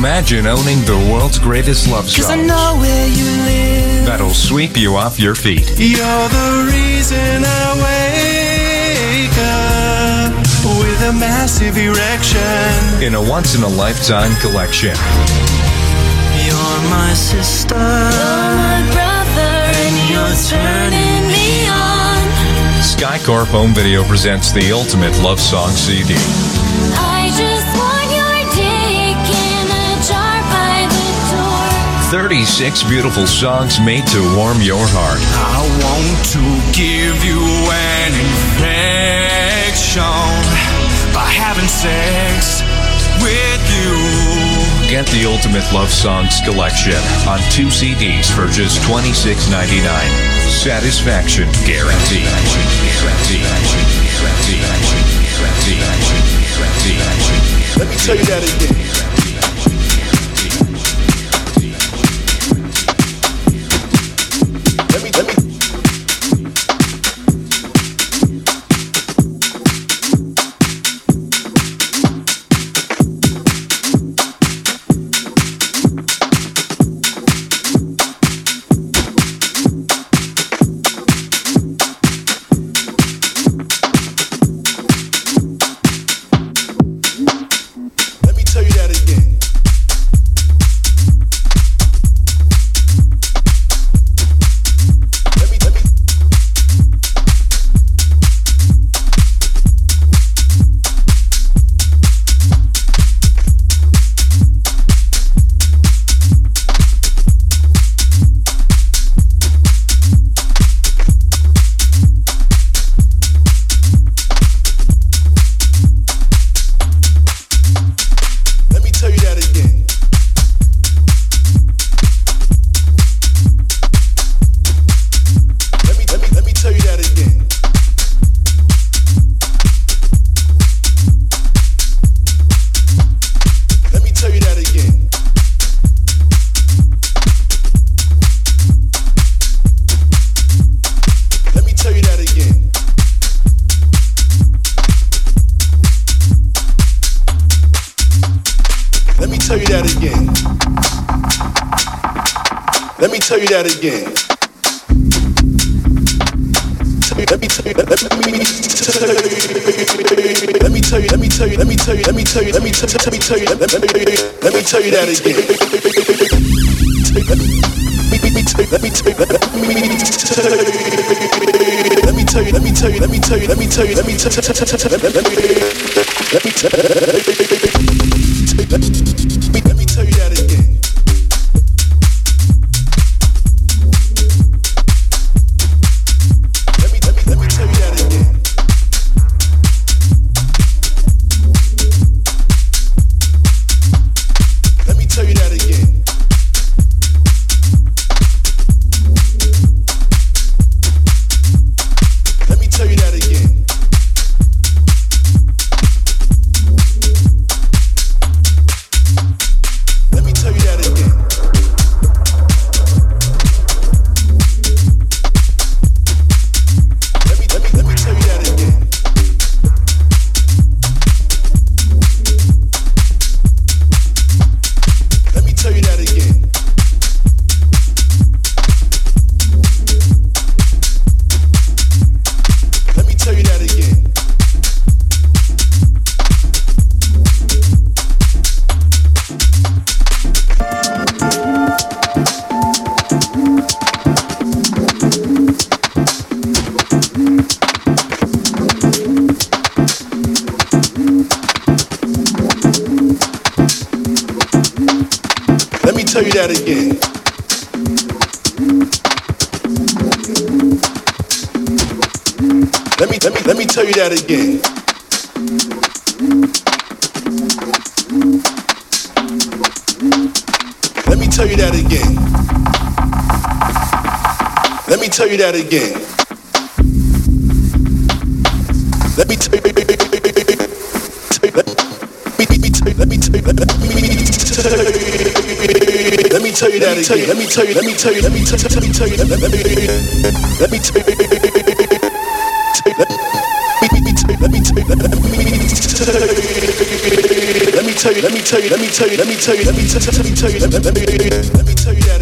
Imagine owning the world's greatest love Cause I songs know where you live. that'll sweep you off your feet. You're the reason I wake up with a massive erection. In a once in a lifetime collection. You're my sister. You're my brother, and you're turning me on. Skycorp Home Video presents the ultimate love song CD. 36 beautiful songs made to warm your heart. I want to give you an infection by having sex with you. Get the ultimate love songs collection on two CDs for just $26.99. Satisfaction guaranteed. Let me tell you that again. Let me tell you that again. Let me tell you. Let me tell you. Let me tell you. Let me tell you. Let me tell you. Let me tell you. Let me tell you. Let me tell let me tell you that again. Again. Let me tell you. Let me tell you. Let me tell you. Let me tell you. Let me tell you. Let me tell you. Let me tell you. Let me tell you. Let me tell you. Let me tell you, let me tell you, let me tell you, let me tell you, let me tell you, let me tell you, let me tell you, let me tell you that again. Let me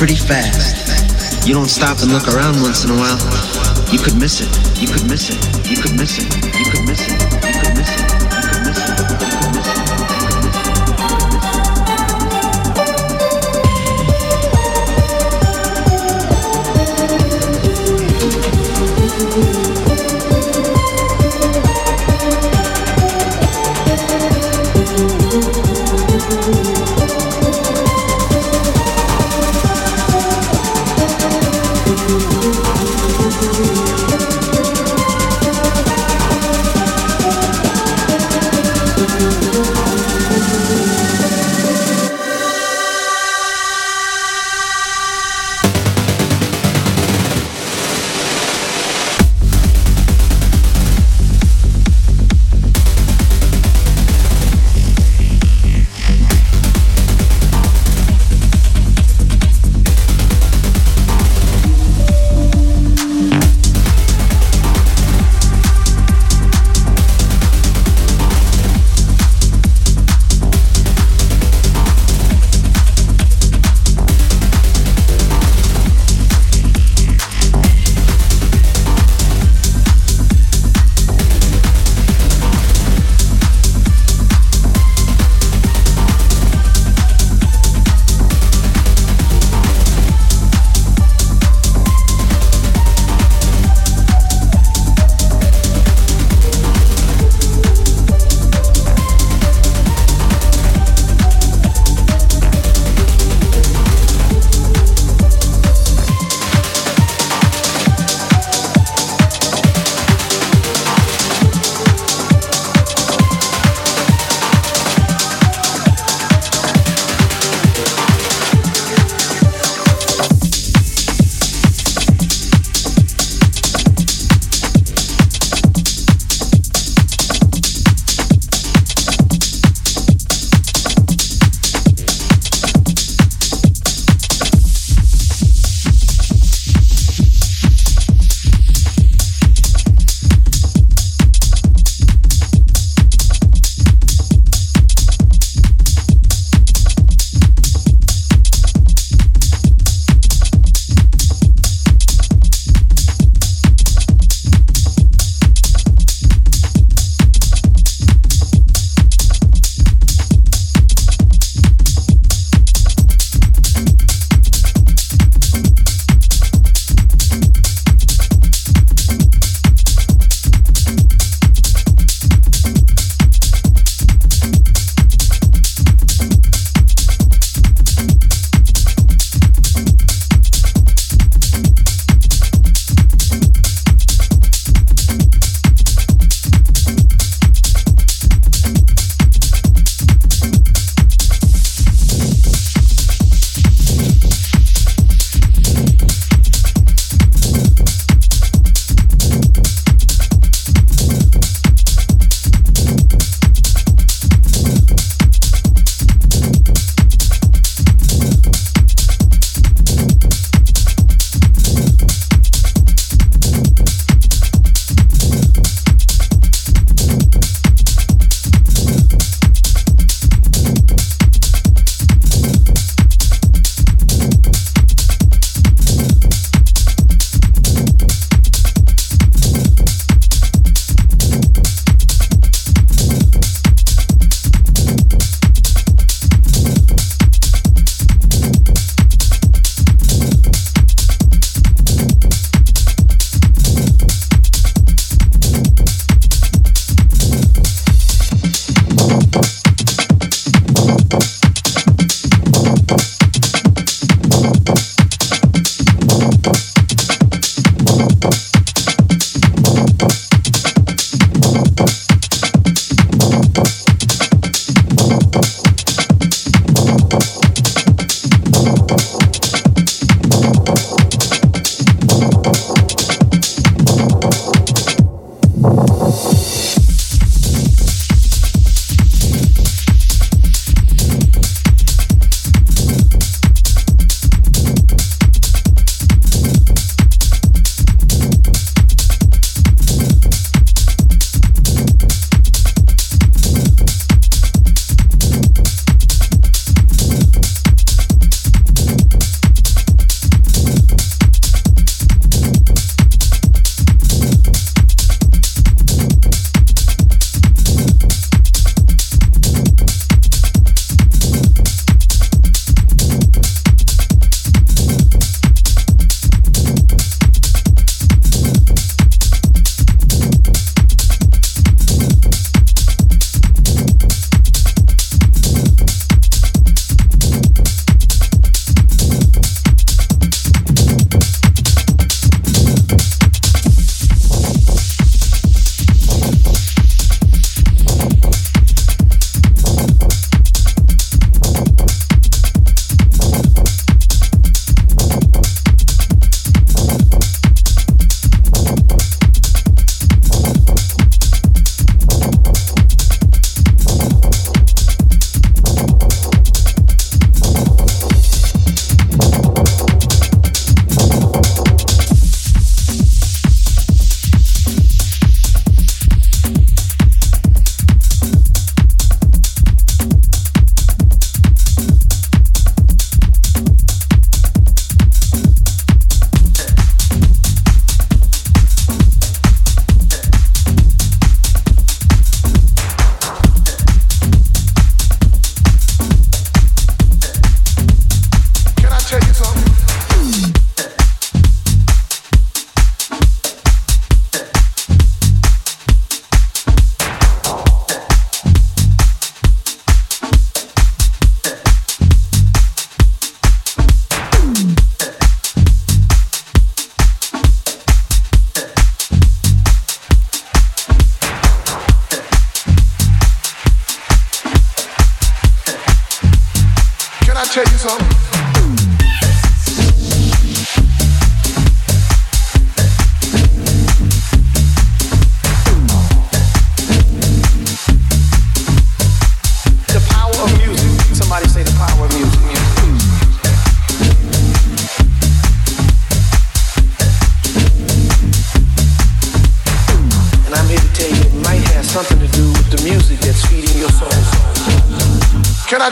pretty fast. You don't stop and look around once in a while. You could miss it. You could miss it. You could miss it. You could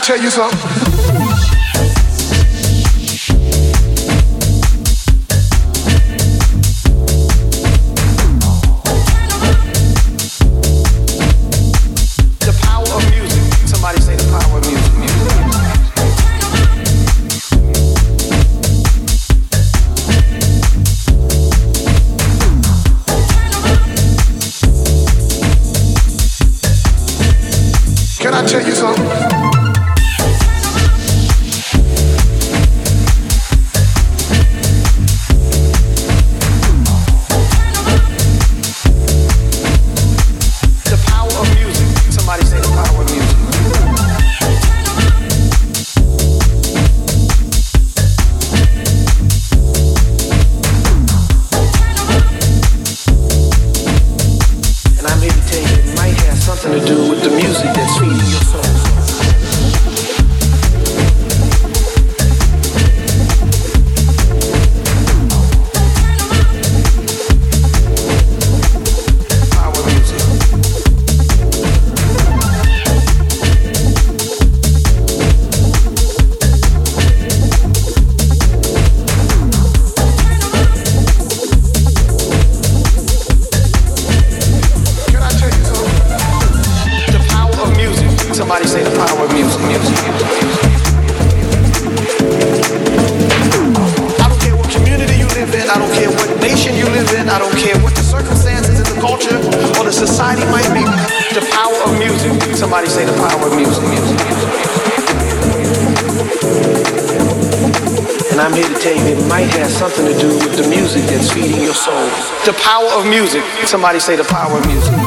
tell you something. something to do with the music that's feeding your soul. somebody say the power of music.